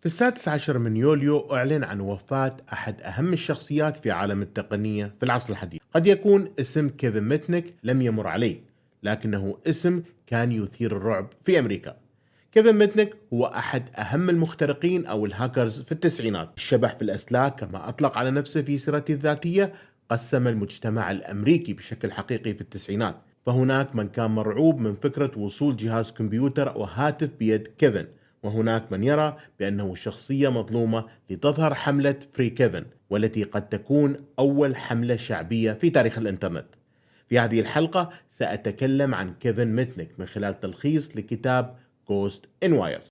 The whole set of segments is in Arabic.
في السادس عشر من يوليو أعلن عن وفاة أحد أهم الشخصيات في عالم التقنية في العصر الحديث. قد يكون اسم كيفن ميتنيك لم يمر عليك لكنه اسم كان يثير الرعب في أمريكا. كيفن ميتنيك هو أحد أهم المخترقين أو الهاكرز في التسعينات. الشبح في الأسلاك كما أطلق على نفسه في سيرته الذاتية قسم المجتمع الأمريكي بشكل حقيقي في التسعينات. فهناك من كان مرعوب من فكرة وصول جهاز كمبيوتر أو هاتف بيد كيفن. وهناك من يرى بأنه شخصية مظلومة لتظهر حملة free كيفن والتي قد تكون أول حملة شعبية في تاريخ الإنترنت. في هذه الحلقة سأتكلم عن كيفن ميتنيك من خلال تلخيص لكتاب Ghost in Wires.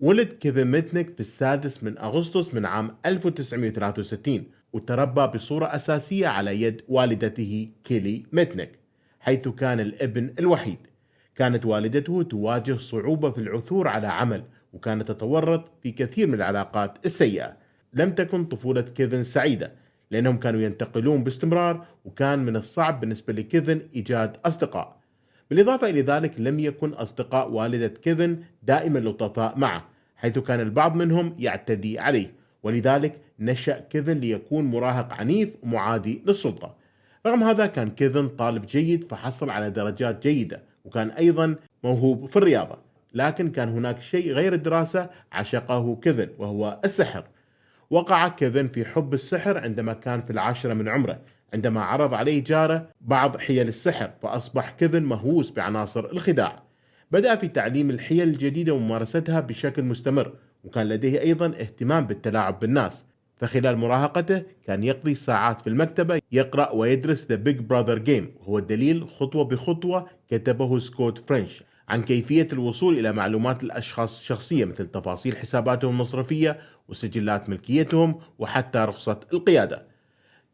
ولد كيفن ميتنيك في السادس من أغسطس من عام 1963 وتربى بصورة أساسية على يد والدته كيلي ميتنيك حيث كان الابن الوحيد. كانت والدته تواجه صعوبة في العثور على عمل وكانت تتورط في كثير من العلاقات السيئة. لم تكن طفولة كيفن سعيدة لأنهم كانوا ينتقلون باستمرار وكان من الصعب بالنسبة لكيفن إيجاد أصدقاء. بالإضافة إلى ذلك لم يكن أصدقاء والدة كيفن دائما لطفاء معه حيث كان البعض منهم يعتدي عليه. ولذلك نشأ كيفن ليكون مراهق عنيف ومعادي للسلطة. رغم هذا كان كيفن طالب جيد فحصل على درجات جيدة وكان أيضا موهوب في الرياضة. لكن كان هناك شيء غير الدراسة عشقه كيفن وهو السحر. وقع كيفن في حب السحر عندما كان في العاشرة من عمره. عندما عرض عليه جاره بعض حيل السحر فأصبح كيفن مهووس بعناصر الخداع. بدأ في تعليم الحيل الجديدة وممارستها بشكل مستمر وكان لديه أيضا اهتمام بالتلاعب بالناس. فخلال مراهقته كان يقضي ساعات في المكتبة يقرأ ويدرس The Big Brother Game وهو الدليل خطوة بخطوة كتبه سكوت فرنش عن كيفية الوصول إلى معلومات الأشخاص الشخصية مثل تفاصيل حساباتهم المصرفية وسجلات ملكيتهم وحتى رخصة القيادة.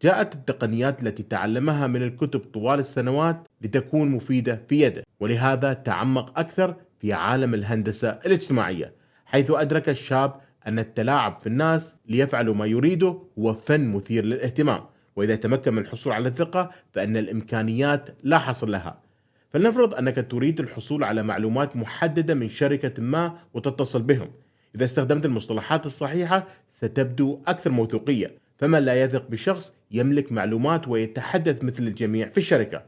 جاءت التقنيات التي تعلمها من الكتب طوال السنوات لتكون مفيدة في يده ولهذا تعمق أكثر في عالم الهندسة الاجتماعية. حيث أدرك الشاب أن التلاعب في الناس ليفعلوا ما يريده هو فن مثير للاهتمام وإذا تمكن من الحصول على الثقة فإن الإمكانيات لا حصر لها. فلنفرض أنك تريد الحصول على معلومات محددة من شركة ما وتتصل بهم. إذا استخدمت المصطلحات الصحيحة ستبدو أكثر موثوقية فمن لا يثق بشخص يملك معلومات ويتحدث مثل الجميع في الشركة.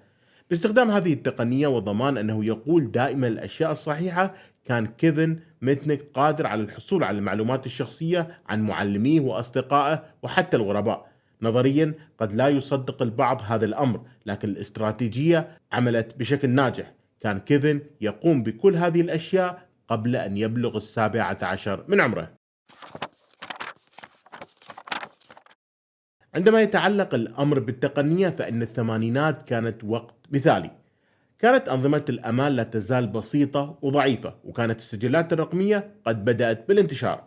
باستخدام هذه التقنية وضمان أنه يقول دائما الأشياء الصحيحة كان كيفن ميتنيك قادر على الحصول على المعلومات الشخصية عن معلميه وأصدقائه وحتى الغرباء. نظريا قد لا يصدق البعض هذا الأمر لكن الاستراتيجية عملت بشكل ناجح. كان كيفن يقوم بكل هذه الأشياء قبل أن يبلغ السابعة عشر من عمره. عندما يتعلق الأمر بالتقنية فإن الثمانينات كانت وقت مثالي. كانت أنظمة الأمان لا تزال بسيطة وضعيفة وكانت السجلات الرقمية قد بدأت بالانتشار.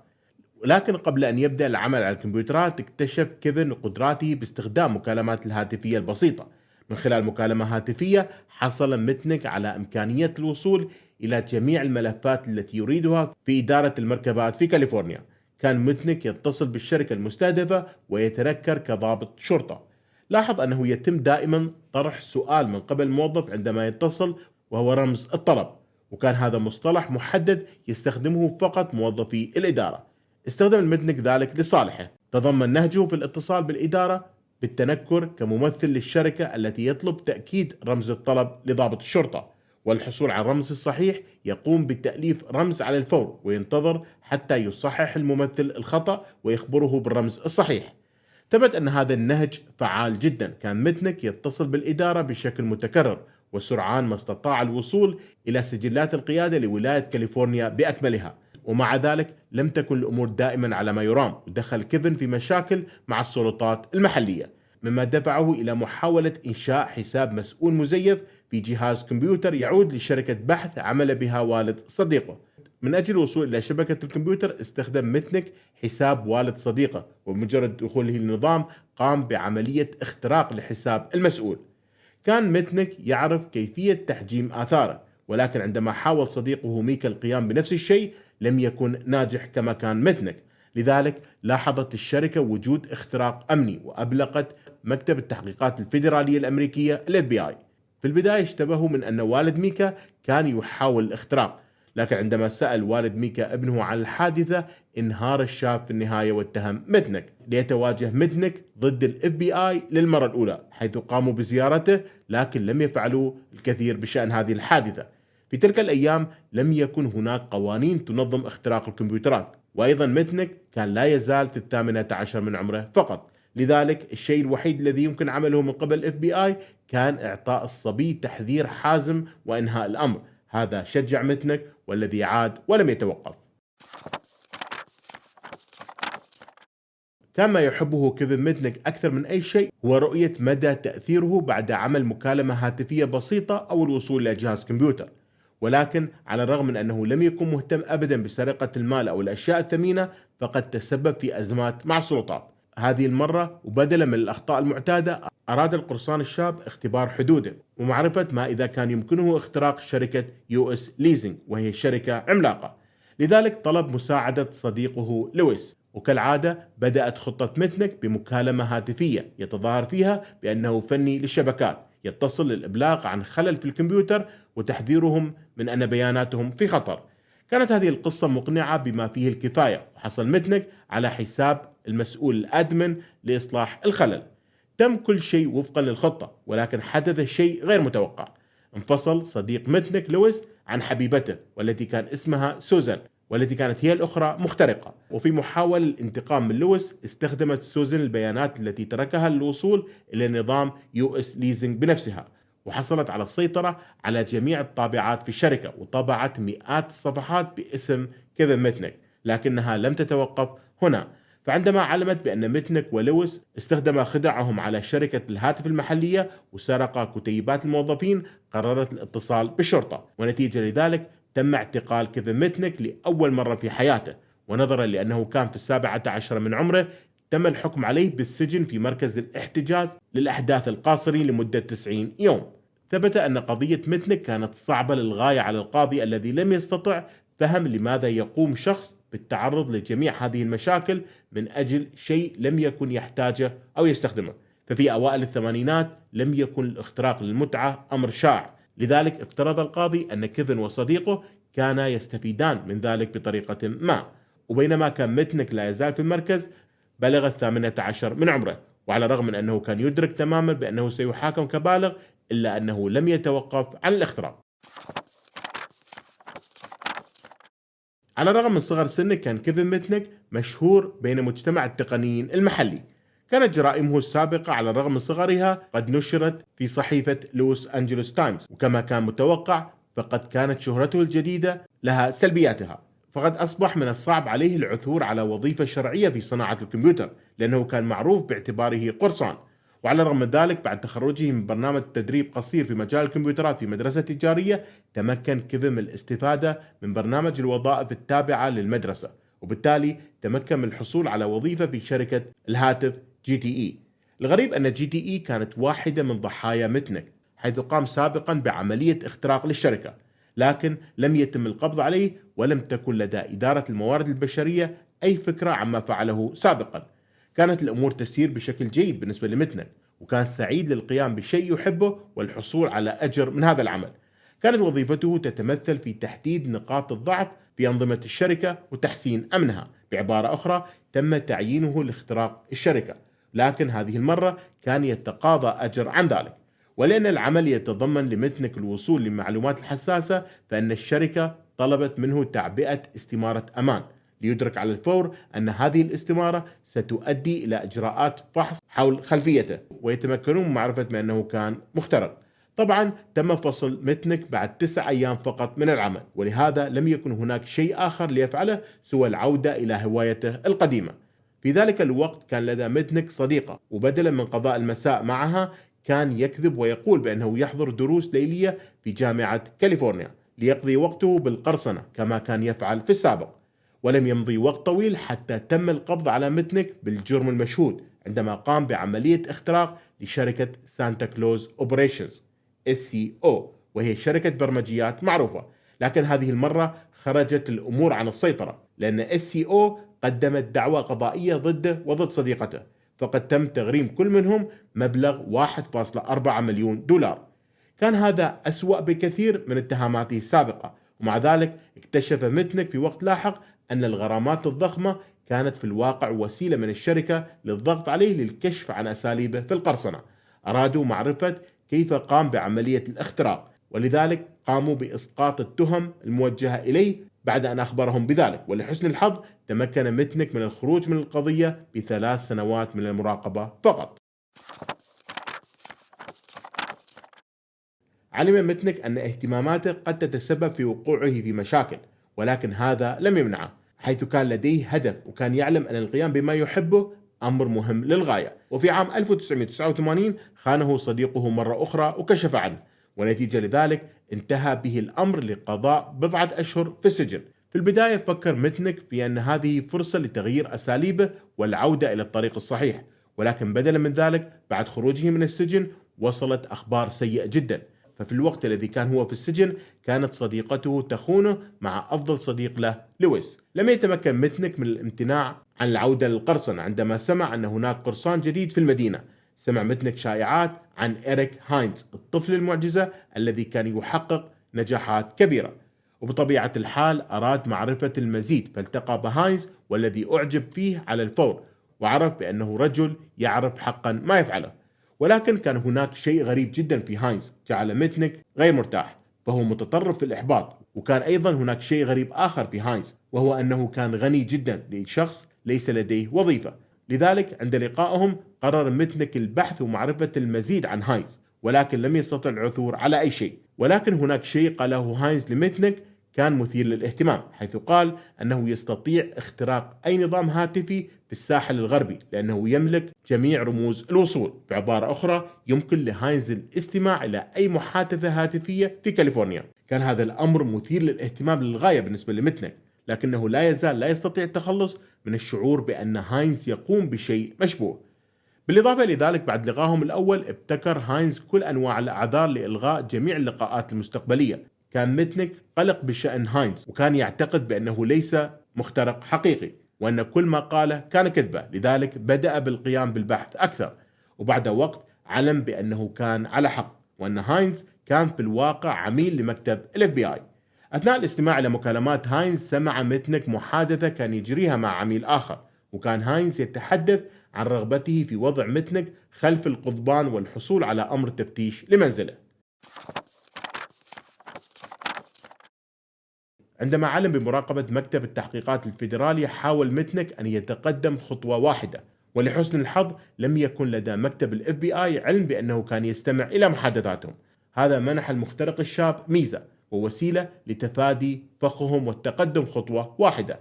ولكن قبل أن يبدأ العمل على الكمبيوترات اكتشف كيفن قدراته باستخدام مكالمات الهاتفية البسيطة. من خلال مكالمة هاتفية حصل متنك على إمكانية الوصول إلى جميع الملفات التي يريدها في إدارة المركبات في كاليفورنيا. كان متنك يتصل بالشركة المستهدفة ويتنكر كضابط شرطة. لاحظ أنه يتم دائما طرح سؤال من قبل الموظف عندما يتصل وهو رمز الطلب وكان هذا مصطلح محدد يستخدمه فقط موظفي الإدارة. استخدم المتنك ذلك لصالحه. تضمن نهجه في الاتصال بالإدارة بالتنكر كممثل للشركة التي يطلب تأكيد رمز الطلب لضابط الشرطة. والحصول على الرمز الصحيح يقوم بتأليف رمز على الفور وينتظر حتى يصحح الممثل الخطأ ويخبره بالرمز الصحيح. ثبت أن هذا النهج فعال جدا. كان متنك يتصل بالإدارة بشكل متكرر وسرعان ما استطاع الوصول إلى سجلات القيادة لولاية كاليفورنيا بأكملها. ومع ذلك لم تكن الأمور دائما على ما يرام ودخل كيفن في مشاكل مع السلطات المحلية مما دفعه إلى محاولة إنشاء حساب مسؤول مزيف في جهاز كمبيوتر يعود لشركة بحث عمل بها والد صديقه. من أجل الوصول إلى شبكة الكمبيوتر استخدم متنك حساب والد صديقه وبمجرد دخوله للنظام قام بعملية اختراق لحساب المسؤول. كان متنك يعرف كيفية تحجيم آثاره ولكن عندما حاول صديقه ميكا القيام بنفس الشيء لم يكن ناجح كما كان متنك. لذلك لاحظت الشركة وجود اختراق أمني وأبلغت مكتب التحقيقات الفيدرالية الأمريكية ال FBI في البداية اشتبهوا من أن والد ميكا كان يحاول الاختراق لكن عندما سأل والد ميكا ابنه عن الحادثة انهار الشاب في النهاية واتهم متنك ليتواجه متنك ضد ال FBI للمرة الأولى حيث قاموا بزيارته لكن لم يفعلوا الكثير بشأن هذه الحادثة. في تلك الأيام لم يكن هناك قوانين تنظم اختراق الكمبيوترات وأيضا متنك كان لا يزال في الثامنة عشر من عمره فقط. لذلك الشيء الوحيد الذي يمكن عمله من قبل ال FBI كان إعطاء الصبي تحذير حازم وإنهاء الأمر. هذا شجع متنك والذي عاد ولم يتوقف. كان ما يحبه كيفن ميتنك أكثر من أي شيء هو رؤية مدى تأثيره بعد عمل مكالمة هاتفية بسيطة أو الوصول إلى جهاز كمبيوتر. ولكن على الرغم من أنه لم يكن مهتم أبدا بسرقة المال أو الأشياء الثمينة فقد تسبب في أزمات مع السلطات. هذه المرة وبدلا من الأخطاء المعتادة أراد القرصان الشاب اختبار حدوده ومعرفة ما إذا كان يمكنه اختراق شركة US Leasing وهي شركة عملاقة. لذلك طلب مساعدة صديقه لويس. وكالعادة بدأت خطة متنك بمكالمة هاتفية يتظاهر فيها بأنه فني للشبكات يتصل للإبلاغ عن خلل في الكمبيوتر وتحذيرهم من أن بياناتهم في خطر. كانت هذه القصة مقنعة بما فيه الكفاية وحصل متنك على حساب المسؤول الأدمن لإصلاح الخلل. تم كل شيء وفقا للخطة ولكن حدث شيء غير متوقع. انفصل صديق متنك لويس عن حبيبته والتي كان اسمها سوزان. والتي كانت هي الأخرى مخترقة. وفي محاولة الانتقام من لويس استخدمت سوزان البيانات التي تركها للوصول إلى نظام US Leasing بنفسها وحصلت على السيطرة على جميع الطابعات في الشركة وطبعت مئات الصفحات باسم كيفن ميتنك لكنها لم تتوقف هنا. فعندما علمت بأن ميتنك ولويس استخدما خدعهم على شركة الهاتف المحلية وسرقا كتيبات الموظفين قررت الاتصال بالشرطة ونتيجة لذلك تم اعتقال كيفن ميتنك لأول مرة في حياته ونظرا لأنه كان في السابعة عشر من عمره تم الحكم عليه بالسجن في مركز الاحتجاز للأحداث القاصري لمدة 90 يوم. ثبت أن قضية متنك كانت صعبة للغاية على القاضي الذي لم يستطع فهم لماذا يقوم شخص بالتعرض لجميع هذه المشاكل من أجل شيء لم يكن يحتاجه أو يستخدمه. ففي أوائل الثمانينات لم يكن الاختراق للمتعة أمر شائع. لذلك افترض القاضي أن كيفن وصديقه كانا يستفيدان من ذلك بطريقة ما وبينما كان متنك لا يزال في المركز بلغ الثامنة عشر من عمره وعلى الرغم من أنه كان يدرك تماما بأنه سيحاكم كبالغ إلا أنه لم يتوقف عن الاختراق. على الرغم من صغر سنه كان كيفن ميتنك مشهور بين مجتمع التقنيين المحلي. كانت جرائمه السابقة على الرغم من صغرها قد نشرت في صحيفة لوس أنجلوس تايمز. وكما كان متوقع فقد كانت شهرته الجديدة لها سلبياتها. فقد أصبح من الصعب عليه العثور على وظيفة شرعية في صناعة الكمبيوتر لأنه كان معروف باعتباره قرصان. وعلى الرغم من ذلك بعد تخرجه من برنامج تدريب قصير في مجال الكمبيوترات في مدرسة تجارية تمكن كيفن من الاستفادة من برنامج الوظائف التابعة للمدرسة. وبالتالي تمكن من الحصول على وظيفة في شركة الهاتف جي تي إي. الغريب أن جي تي إي كانت واحدة من ضحايا متنك حيث قام سابقا بعملية اختراق للشركة لكن لم يتم القبض عليه ولم تكن لدى إدارة الموارد البشرية أي فكرة عما فعله سابقا. كانت الأمور تسير بشكل جيد بالنسبة لمتنك وكان سعيد للقيام بشيء يحبه والحصول على أجر من هذا العمل. كانت وظيفته تتمثل في تحديد نقاط الضعف في أنظمة الشركة وتحسين أمنها. بعبارة أخرى تم تعيينه لاختراق الشركة. لكن هذه المرة كان يتقاضى أجر عن ذلك. ولأن العمل يتضمن لمتنك الوصول للمعلومات الحساسة فإن الشركة طلبت منه تعبئة استمارة أمان. ليدرك على الفور أن هذه الاستمارة ستؤدي إلى إجراءات فحص حول خلفيته ويتمكنون من معرفة بأنه كان مخترق. طبعا تم فصل متنك بعد تسع أيام فقط من العمل ولهذا لم يكن هناك شيء آخر ليفعله سوى العودة إلى هوايته القديمة. في ذلك الوقت كان لدى متنك صديقة وبدلا من قضاء المساء معها كان يكذب ويقول بأنه يحضر دروس ليلية في جامعة كاليفورنيا ليقضي وقته بالقرصنة كما كان يفعل في السابق. ولم يمضي وقت طويل حتى تم القبض على متنك بالجرم المشهود عندما قام بعملية اختراق لشركة سانتا كروز CO وهي شركة برمجيات معروفة. لكن هذه المرة خرجت الأمور عن السيطرة لأن أو قدمت دعوى قضائية ضده وضد صديقته. فقد تم تغريم كل منهم مبلغ 1.4 مليون دولار. كان هذا أسوأ بكثير من اتهاماته السابقة. ومع ذلك اكتشف متنك في وقت لاحق أن الغرامات الضخمة كانت في الواقع وسيلة من الشركة للضغط عليه للكشف عن أساليبه في القرصنة. أرادوا معرفة كيف قام بعملية الاختراق. ولذلك قاموا بإسقاط التهم الموجهة إليه بعد أن أخبرهم بذلك. ولحسن الحظ تمكن متنك من الخروج من القضية بثلاث سنوات من المراقبة فقط. علم متنك أن اهتماماته قد تتسبب في وقوعه في مشاكل ولكن هذا لم يمنعه حيث كان لديه هدف وكان يعلم أن القيام بما يحبه أمر مهم للغاية. وفي عام 1989 خانه صديقه مرة أخرى وكشف عنه ونتيجة لذلك انتهى به الأمر لقضاء بضعة أشهر في السجن. في البداية فكر متنك في أن هذه فرصة لتغيير أساليبه والعودة إلى الطريق الصحيح. ولكن بدلا من ذلك بعد خروجه من السجن وصلت أخبار سيئة جدا. ففي الوقت الذي كان هو في السجن كانت صديقته تخونه مع أفضل صديق له لويس. لم يتمكن متنك من الامتناع عن العودة للقرصنة عندما سمع أن هناك قرصان جديد في المدينة. سمع متنك شائعات عن إريك هاينز الطفل المعجزة الذي كان يحقق نجاحات كبيرة. وبطبيعة الحال أراد معرفة المزيد فالتقى بهاينز والذي أعجب فيه على الفور وعرف بأنه رجل يعرف حقا ما يفعله. ولكن كان هناك شيء غريب جدا في هاينز جعل ميتنيك غير مرتاح فهو متطرف في الإحباط. وكان أيضا هناك شيء غريب آخر في هاينز وهو أنه كان غني جدا لشخص ليس لديه وظيفة. لذلك عند لقائهم قرر ميتنيك البحث ومعرفة المزيد عن هاينز ولكن لم يستطع العثور على أي شيء. ولكن هناك شيء قاله هاينز لميتنيك كان مثير للاهتمام حيث قال أنه يستطيع اختراق أي نظام هاتفي في الساحل الغربي لأنه يملك جميع رموز الوصول. بعبارة أخرى يمكن لهاينز الاستماع إلى أي محادثة هاتفية في كاليفورنيا. كان هذا الأمر مثير للاهتمام للغاية بالنسبة لمتنك لكنه لا يزال لا يستطيع التخلص من الشعور بأن هاينز يقوم بشيء مشبوه. بالإضافة لذلك بعد لقائهم الأول ابتكر هاينز كل أنواع الأعذار لإلغاء جميع اللقاءات المستقبلية. كان ميتنيك قلق بشأن هاينز وكان يعتقد بأنه ليس مخترق حقيقي وأن كل ما قاله كان كذبة. لذلك بدأ بالقيام بالبحث أكثر وبعد وقت علم بأنه كان على حق وأن هاينز كان في الواقع عميل لمكتب ال FBI أثناء الاستماع إلى مكالمات هاينز سمع ميتنيك محادثة كان يجريها مع عميل آخر وكان هاينز يتحدث عن رغبته في وضع ميتنيك خلف القضبان والحصول على أمر تفتيش لمنزله. عندما علم بمراقبة مكتب التحقيقات الفيدرالي حاول متنك أن يتقدم خطوة واحدة ولحسن الحظ لم يكن لدى مكتب ال FBI علم بأنه كان يستمع إلى محادثاتهم. هذا منح المخترق الشاب ميزة ووسيلة لتفادي فخهم والتقدم خطوة واحدة.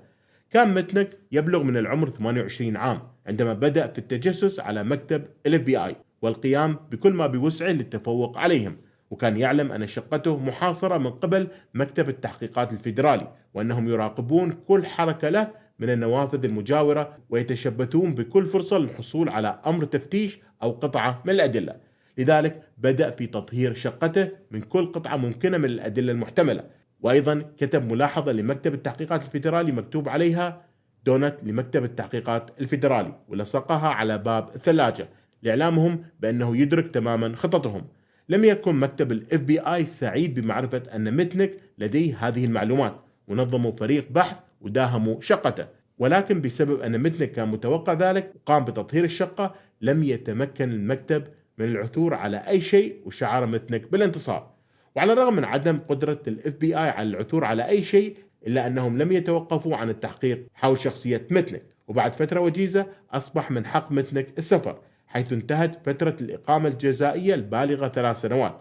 كان متنك يبلغ من العمر 28 عام عندما بدأ في التجسس على مكتب ال FBI والقيام بكل ما بوسعه للتفوق عليهم. وكان يعلم أن شقته محاصرة من قبل مكتب التحقيقات الفيدرالي وأنهم يراقبون كل حركة له من النوافذ المجاورة ويتشبثون بكل فرصة للحصول على أمر تفتيش أو قطعة من الأدلة. لذلك بدأ في تطهير شقته من كل قطعة ممكنة من الأدلة المحتملة. وأيضا كتب ملاحظة لمكتب التحقيقات الفيدرالي مكتوب عليها دونت لمكتب التحقيقات الفيدرالي ولصقها على باب الثلاجة لإعلامهم بأنه يدرك تماما خططهم. لم يكن مكتب ال FBI سعيد بمعرفة أن متنك لديه هذه المعلومات. ونظموا فريق بحث وداهموا شقته. ولكن بسبب أن متنك كان متوقع ذلك وقام بتطهير الشقة. لم يتمكن المكتب من العثور على أي شيء وشعر متنك بالانتصار. وعلى الرغم من عدم قدرة الاف بي اي على العثور على أي شيء إلا أنهم لم يتوقفوا عن التحقيق حول شخصية متنك. وبعد فترة وجيزة أصبح من حق متنك السفر. حيث انتهت فترة الإقامة الجزائية البالغة ثلاث سنوات.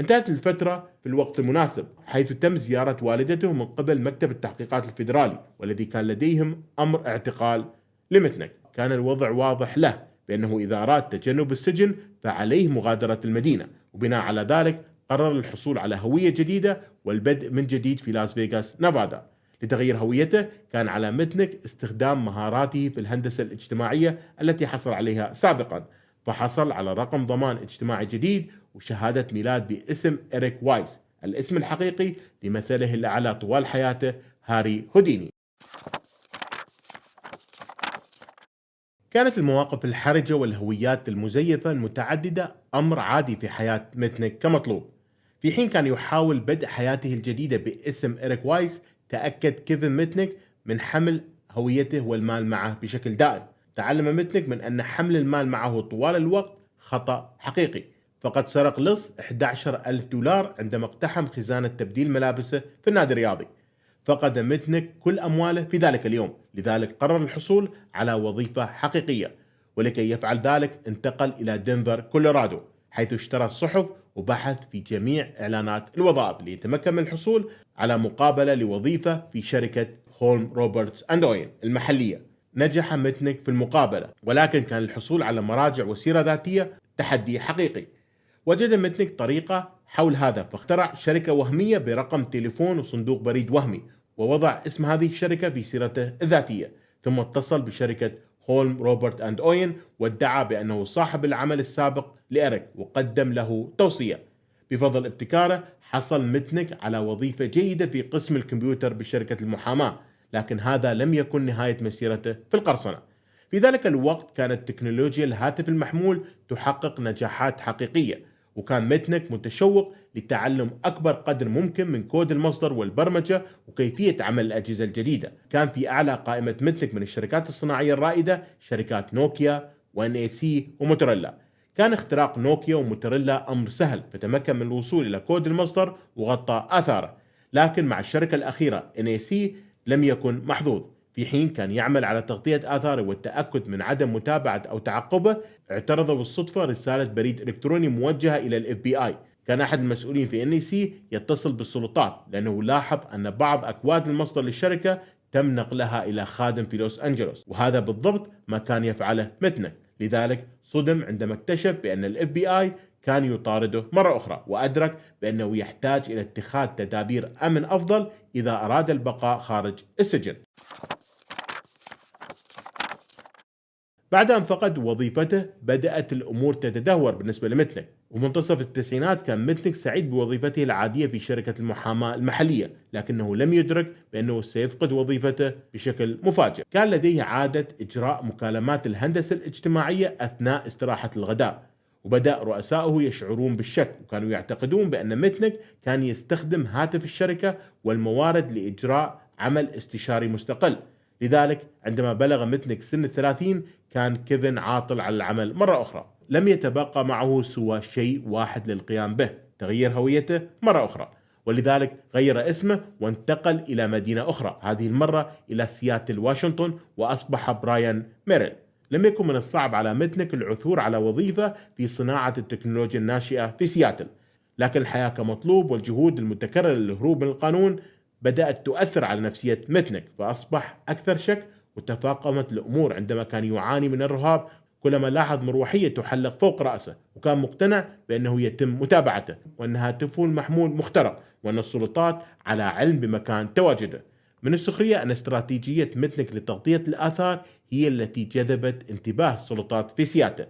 انتهت الفترة في الوقت المناسب حيث تم زيارة والدته من قبل مكتب التحقيقات الفيدرالي والذي كان لديهم أمر اعتقال لمتنك. كان الوضع واضح له بأنه إذا أراد تجنب السجن فعليه مغادرة المدينة. وبناء على ذلك قرر الحصول على هوية جديدة والبدء من جديد في لاس فيغاس نيفادا. لتغيير هويته كان على متنك استخدام مهاراته في الهندسة الاجتماعية التي حصل عليها سابقا. فحصل على رقم ضمان اجتماعي جديد وشهادة ميلاد باسم إريك وايس الاسم الحقيقي لمثله الأعلى طوال حياته هاري هوديني. كانت المواقف الحرجة والهويات المزيفة المتعددة أمر عادي في حياة متنك كمطلوب. في حين كان يحاول بدء حياته الجديدة باسم إريك وايس تأكد كيفن متنك من حمل هويته والمال معه بشكل دائم. تعلم متنك من أن حمل المال معه طوال الوقت خطأ حقيقي. فقد سرق لص 11 ألف دولار عندما اقتحم خزانة تبديل ملابسه في النادي الرياضي. فقد متنك كل أمواله في ذلك اليوم. لذلك قرر الحصول على وظيفة حقيقية ولكي يفعل ذلك انتقل إلى دنفر كولورادو حيث اشترى صحف وبحث في جميع إعلانات الوظائف ليتمكن من الحصول على مقابلة لوظيفة في شركة Holme Roberts and Owen المحلية. نجح متنك في المقابلة ولكن كان الحصول على مراجع وسيرة ذاتية تحدي حقيقي. وجد متنك طريقة حول هذا فاخترع شركة وهمية برقم تليفون وصندوق بريد وهمي ووضع اسم هذه الشركة في سيرته الذاتية ثم اتصل بشركة هولم روبرت أند أوين وادعى بأنه صاحب العمل السابق لإريك وقدم له توصية. بفضل ابتكاره حصل متنك على وظيفة جيدة في قسم الكمبيوتر بشركة المحاماة لكن هذا لم يكن نهاية مسيرته في القرصنة. في ذلك الوقت كانت تكنولوجيا الهاتف المحمول تحقق نجاحات حقيقية وكان متنك متشوق لتعلم أكبر قدر ممكن من كود المصدر والبرمجة وكيفية عمل الأجهزة الجديدة. كان في أعلى قائمة متنك من الشركات الصناعية الرائدة شركات نوكيا و NEC وموتورولا. كان اختراق نوكيا وموتورولا أمر سهل فتمكن من الوصول إلى كود المصدر وغطى آثاره. لكن مع الشركة الأخيرة NEC لم يكن محظوظ. في حين كان يعمل على تغطية آثاره والتأكد من عدم متابعة أو تعقبه اعترض بالصدفة رسالة بريد إلكتروني موجهة إلى ال FBI كان أحد المسؤولين في NEC يتصل بالسلطات لأنه لاحظ أن بعض أكواد المصدر للشركة تم نقلها إلى خادم في لوس أنجلوس وهذا بالضبط ما كان يفعله متنك لذلك صدم عندما اكتشف بأن ال FBI كان يطارده مرة أخرى وأدرك بأنه يحتاج إلى اتخاذ تدابير أمن أفضل إذا أراد البقاء خارج السجن. بعد أن فقد وظيفته بدأت الأمور تتدهور بالنسبة لمتنك. ومنتصف التسعينات كان متنك سعيد بوظيفته العادية في شركة المحاماة المحلية لكنه لم يدرك بأنه سيفقد وظيفته بشكل مفاجئ. كان لديه عادة إجراء مكالمات الهندسة الاجتماعية أثناء استراحة الغداء وبدأ رؤساؤه يشعرون بالشك وكانوا يعتقدون بأن متنك كان يستخدم هاتف الشركة والموارد لإجراء عمل استشاري مستقل. لذلك عندما بلغ متنك سن الثلاثين كان كيفن عاطل على العمل. مرة أخرى لم يتبقى معه سوى شيء واحد للقيام به. تغيير هويته مرة أخرى. ولذلك غير اسمه وانتقل إلى مدينة أخرى. هذه المرة إلى سياتل واشنطن وأصبح براين ميريل. لم يكن من الصعب على متنك العثور على وظيفة في صناعة التكنولوجيا الناشئة في سياتل. لكن الحياة كمطلوب والجهود المتكررة للهروب من القانون بدأت تؤثر على نفسية متنك فأصبح أكثر شك وتفاقمت الأمور عندما كان يعاني من الرهاب كلما لاحظ مروحية تحلق فوق رأسه وكان مقتنع بأنه يتم متابعته وأن هاتفه المحمول مخترق وأن السلطات على علم بمكان تواجده. من السخرية أن استراتيجية متنك لتغطية الآثار هي التي جذبت انتباه السلطات في سياتل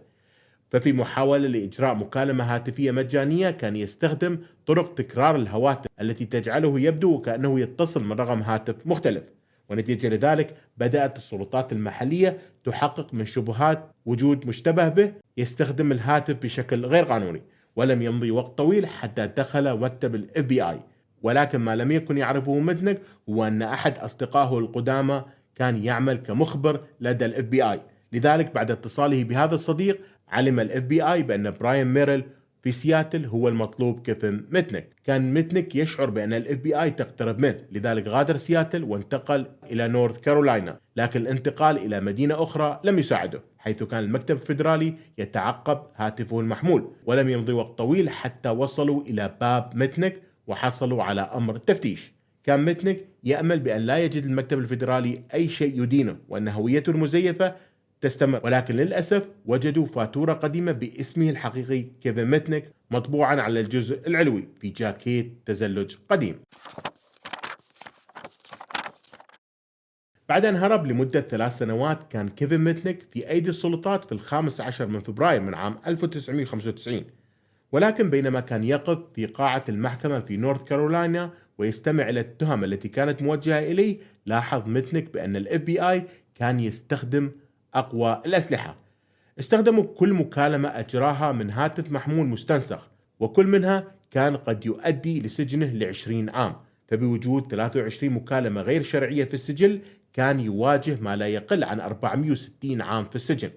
ففي محاولة لإجراء مكالمة هاتفية مجانية كان يستخدم طرق تكرار الهواتف التي تجعله يبدو وكأنه يتصل من رقم هاتف مختلف. ونتيجة لذلك بدأت السلطات المحلية تحقق من شبهات وجود مشتبه به يستخدم الهاتف بشكل غير قانوني ولم يمضي وقت طويل حتى دخل مكتب ال FBI ولكن ما لم يكن يعرفه متنك هو أن أحد أصدقائه القدامى كان يعمل كمخبر لدى ال FBI لذلك بعد اتصاله بهذا الصديق علم ال FBI بأن براين ميرل في سياتل هو المطلوب كيفن متنك. كان متنك يشعر بأن ال FBI تقترب منه لذلك غادر سياتل وانتقل إلى نورث كارولاينا لكن الانتقال إلى مدينة أخرى لم يساعده حيث كان المكتب الفيدرالي يتعقب هاتفه المحمول ولم يمضي وقت طويل حتى وصلوا إلى باب متنك وحصلوا على أمر التفتيش كان متنك يأمل بأن لا يجد المكتب الفيدرالي أي شيء يدينه وأن هويته المزيفة تستمر. ولكن للأسف وجدوا فاتورة قديمة باسمه الحقيقي كيفن متنك مطبوعا على الجزء العلوي في جاكيت تزلج قديم. بعد أن هرب لمدة ثلاث سنوات كان كيفن متنك في أيدي السلطات في الخامس عشر من فبراير من عام 1995 ولكن بينما كان يقف في قاعة المحكمة في نورث كارولاينا ويستمع إلى التهم التي كانت موجهة إليه لاحظ متنك بأن ال FBI كان يستخدم أقوى الأسلحة. استخدموا كل مكالمة أجراها من هاتف محمول مستنسخ وكل منها كان قد يؤدي لسجنه لعشرين عام. فبوجود 23 مكالمة غير شرعية في السجل كان يواجه ما لا يقل عن 460 عام في السجن.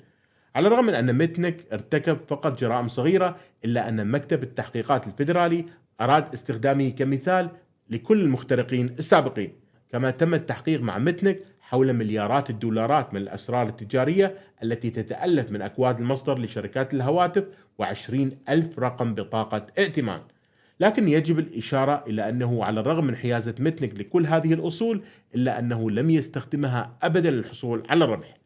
على الرغم من أن متنك ارتكب فقط جرائم صغيرة إلا أن مكتب التحقيقات الفيدرالي أراد استخدامه كمثال لكل المخترقين السابقين. كما تم التحقيق مع متنك حول مليارات الدولارات من الأسرار التجارية التي تتألف من أكواد المصدر لشركات الهواتف وعشرين ألف رقم بطاقة ائتمان. لكن يجب الإشارة إلى أنه على الرغم من حيازة متنك لكل هذه الأصول إلا أنه لم يستخدمها أبدا للحصول على الربح.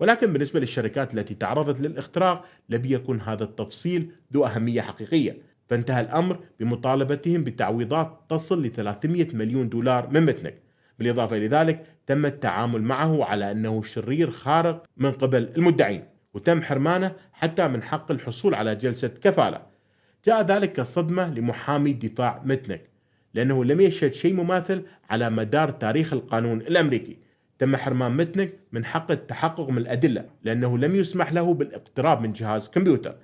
ولكن بالنسبة للشركات التي تعرضت للاختراق لم يكن هذا التفصيل ذو أهمية حقيقية. فانتهى الأمر بمطالبتهم بتعويضات تصل ل 300 مليون دولار من متنك. بالإضافة إلى ذلك تم التعامل معه على أنه شرير خارق من قبل المدعين وتم حرمانه حتى من حق الحصول على جلسة كفالة. جاء ذلك كصدمة لمحامي دفاع متنك لأنه لم يشهد شيء مماثل على مدار تاريخ القانون الأمريكي. تم حرمان متنك من حق التحقق من الأدلة لأنه لم يسمح له بالاقتراب من جهاز كمبيوتر.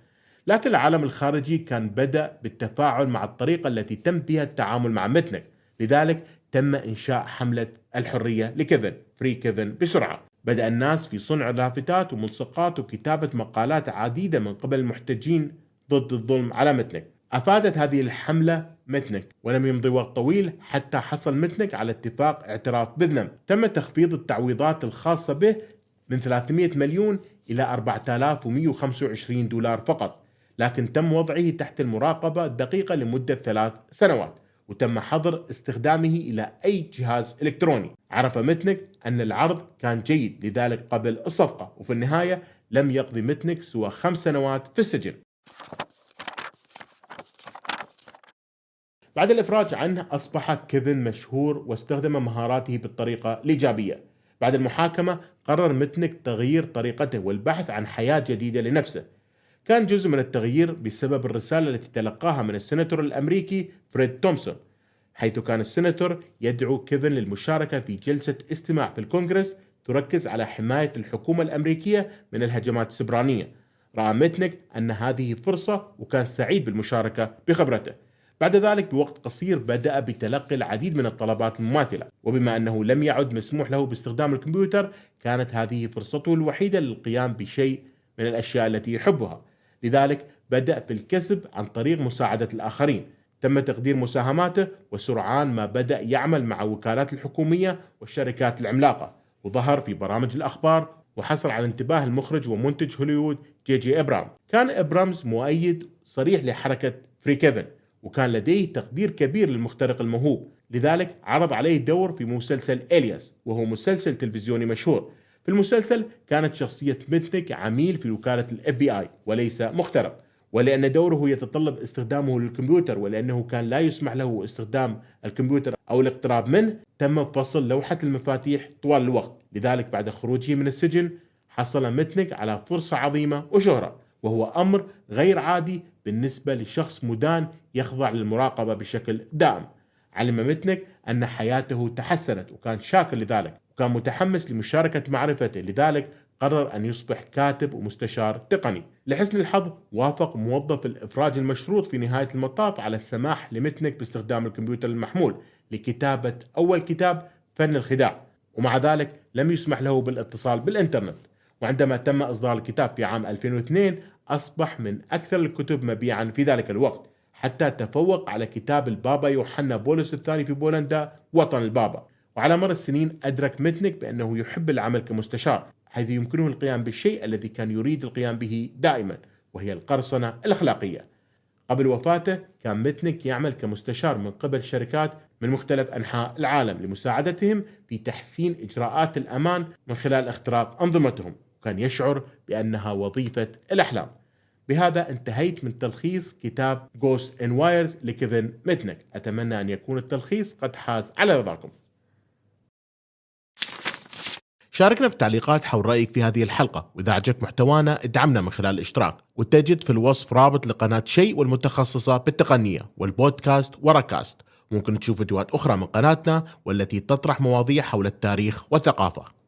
لكن العالم الخارجي كان بدأ بالتفاعل مع الطريقة التي تم بها التعامل مع متنك. لذلك تم إنشاء حملة الحرية لكيفن فري كيفن بسرعة. بدأ الناس في صنع لافتات وملصقات وكتابة مقالات عديدة من قبل المحتجين ضد الظلم على متنك. أفادت هذه الحملة متنك ولم يمضي وقت طويل حتى حصل متنك على اتفاق اعتراف بالذنب تم تخفيض التعويضات الخاصة به من 300 مليون إلى 4125 دولار فقط لكن تم وضعه تحت المراقبة الدقيقة لمدة ثلاث سنوات. وتم حظر استخدامه إلى أي جهاز إلكتروني. عرف متنك أن العرض كان جيد لذلك قبل الصفقة وفي النهاية لم يقضي متنك سوى خمس سنوات في السجن. بعد الإفراج عنه أصبح كيفن مشهور واستخدم مهاراته بالطريقة الإيجابية. بعد المحاكمة قرر متنك تغيير طريقته والبحث عن حياة جديدة لنفسه. كان جزء من التغيير بسبب الرسالة التي تلقاها من السناتور الأمريكي فريد تومسون حيث كان السناتور يدعو كيفن للمشاركة في جلسة استماع في الكونغرس تركز على حماية الحكومة الأمريكية من الهجمات السبرانية. رأى متنك أن هذه فرصة وكان سعيد بالمشاركة بخبرته. بعد ذلك بوقت قصير بدأ بتلقي العديد من الطلبات المماثلة وبما أنه لم يعد مسموح له باستخدام الكمبيوتر كانت هذه فرصته الوحيدة للقيام بشيء من الأشياء التي يحبها. لذلك بدأ في الكسب عن طريق مساعدة الآخرين. تم تقدير مساهماته وسرعان ما بدأ يعمل مع وكالات الحكومية والشركات العملاقة. وظهر في برامج الأخبار وحصل على انتباه المخرج ومنتج هوليوود جي جي إبرامز. كان إبرامز مؤيد صريح لحركة Free Kevin وكان لديه تقدير كبير للمخترق الموهوب. لذلك عرض عليه دور في مسلسل Alias وهو مسلسل تلفزيوني مشهور. في المسلسل كانت شخصية ميتنيك عميل في وكالة ال FBI وليس مخترق ولأن دوره يتطلب استخدامه للكمبيوتر ولأنه كان لا يسمح له استخدام الكمبيوتر أو الاقتراب منه تم فصل لوحة المفاتيح طوال الوقت. لذلك بعد خروجه من السجن حصل متنك على فرصة عظيمة وشهرة وهو أمر غير عادي بالنسبة لشخص مدان يخضع للمراقبة بشكل دائم. علم متنك أن حياته تحسنت وكان شاكر لذلك. وكان متحمس لمشاركة معرفته لذلك قرر أن يصبح كاتب ومستشار تقني. لحسن الحظ وافق موظف الإفراج المشروط في نهاية المطاف على السماح لمتنك باستخدام الكمبيوتر المحمول لكتابة أول كتاب فن الخداع ومع ذلك لم يسمح له بالاتصال بالإنترنت. وعندما تم إصدار الكتاب في عام 2002 أصبح من أكثر الكتب مبيعا في ذلك الوقت حتى تفوق على كتاب البابا يوحنا بولس الثاني في بولندا وطن البابا. وعلى مر السنين أدرك متنك بأنه يحب العمل كمستشار. حيث يمكنه القيام بالشيء الذي كان يريد القيام به دائما وهي القرصنة الأخلاقية. قبل وفاته كان متنك يعمل كمستشار من قبل شركات من مختلف أنحاء العالم لمساعدتهم في تحسين إجراءات الأمان من خلال اختراق أنظمتهم. وكان يشعر بأنها وظيفة الأحلام. بهذا انتهيت من تلخيص كتاب Ghost and Wires لكيفن ميتنك أتمنى أن يكون التلخيص قد حاز على رضاكم. شاركنا في التعليقات حول رأيك في هذه الحلقة. وإذا عجبك محتوانا ادعمنا من خلال الاشتراك. وتجد في الوصف رابط لقناة شيء والمتخصصة بالتقنية والبودكاست وركاست. ممكن تشوف فيديوهات أخرى من قناتنا والتي تطرح مواضيع حول التاريخ والثقافة.